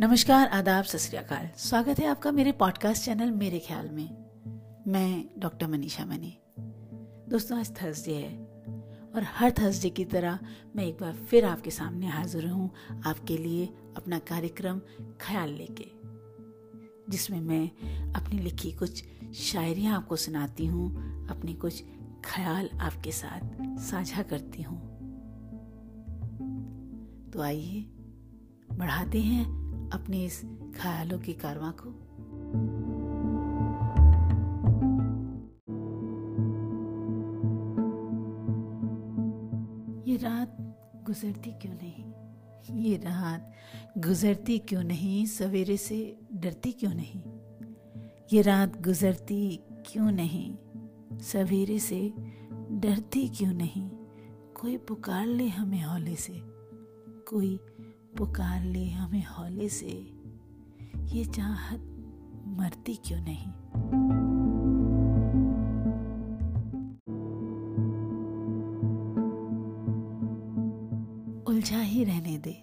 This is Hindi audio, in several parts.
नमस्कार, आदाब, सत स्वागत है आपका मेरे पॉडकास्ट चैनल मेरे ख्याल में। मैं डॉक्टर मनीषा मनी। दोस्तों, आज थर्सडे है और हर थर्सडे की तरह मैं एक बार फिर आपके सामने हाजिर हूँ आपके लिए अपना कार्यक्रम ख्याल लेके, जिसमें मैं अपनी लिखी कुछ शायरियाँ आपको सुनाती हूँ, अपने कुछ ख्याल आपके साथ साझा करती हूँ। तो आइए, बढ़ाते हैं अपने इस ख्यालों की कारवां को। ये रात गुजरती क्यों नहीं? ये रात गुजरती क्यों नहीं? सवेरे से डरती क्यों नहीं? ये रात गुजरती क्यों नहीं? सवेरे से डरती क्यों नहीं? कोई पुकार ले हमें हौले से। कोई पुकार ले हमें हौले से। ये चाहत मरती क्यों नहीं? उलझा ही रहने दे।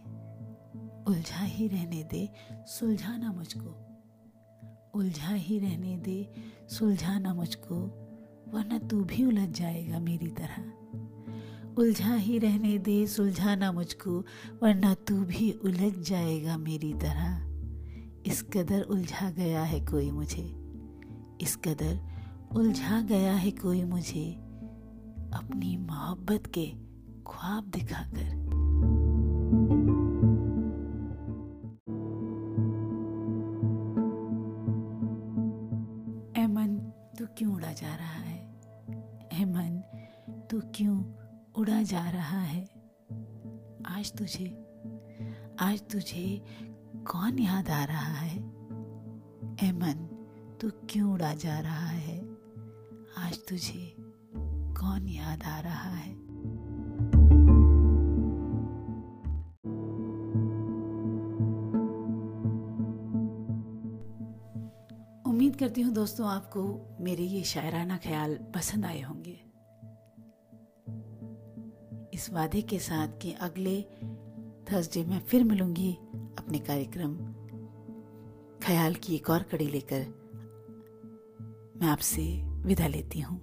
उलझा ही रहने दे, सुलझाना मुझको। उलझा ही रहने दे, सुलझाना मुझको, वरना तू भी उलझ जाएगा मेरी तरह। उलझा ही रहने दे, सुलझाना मुझको, वरना तू भी उलझ जाएगा मेरी तरह। इस कदर उलझा गया है कोई मुझे। इस कदर उलझा गया है कोई मुझे। अपनी मोहब्बत के ख्वाब दिखाकर। तू क्यों उड़ा जा रहा है? ए तू क्यों उड़ा जा रहा है। आज तुझे आज तुझे कौन याद आ रहा है? ए मन, तू क्यों उड़ा जा रहा है? आज तुझे कौन याद आ रहा है? उम्मीद करती हूँ दोस्तों, आपको मेरे ये शायराना ख्याल पसंद आए होंगे। इस वादे के साथ कि अगले थर्सडे मैं फिर मिलूँगी अपने कार्यक्रम। ख्याल की एक और कड़ी लेकर मैं आपसे विदा लेती हूँ।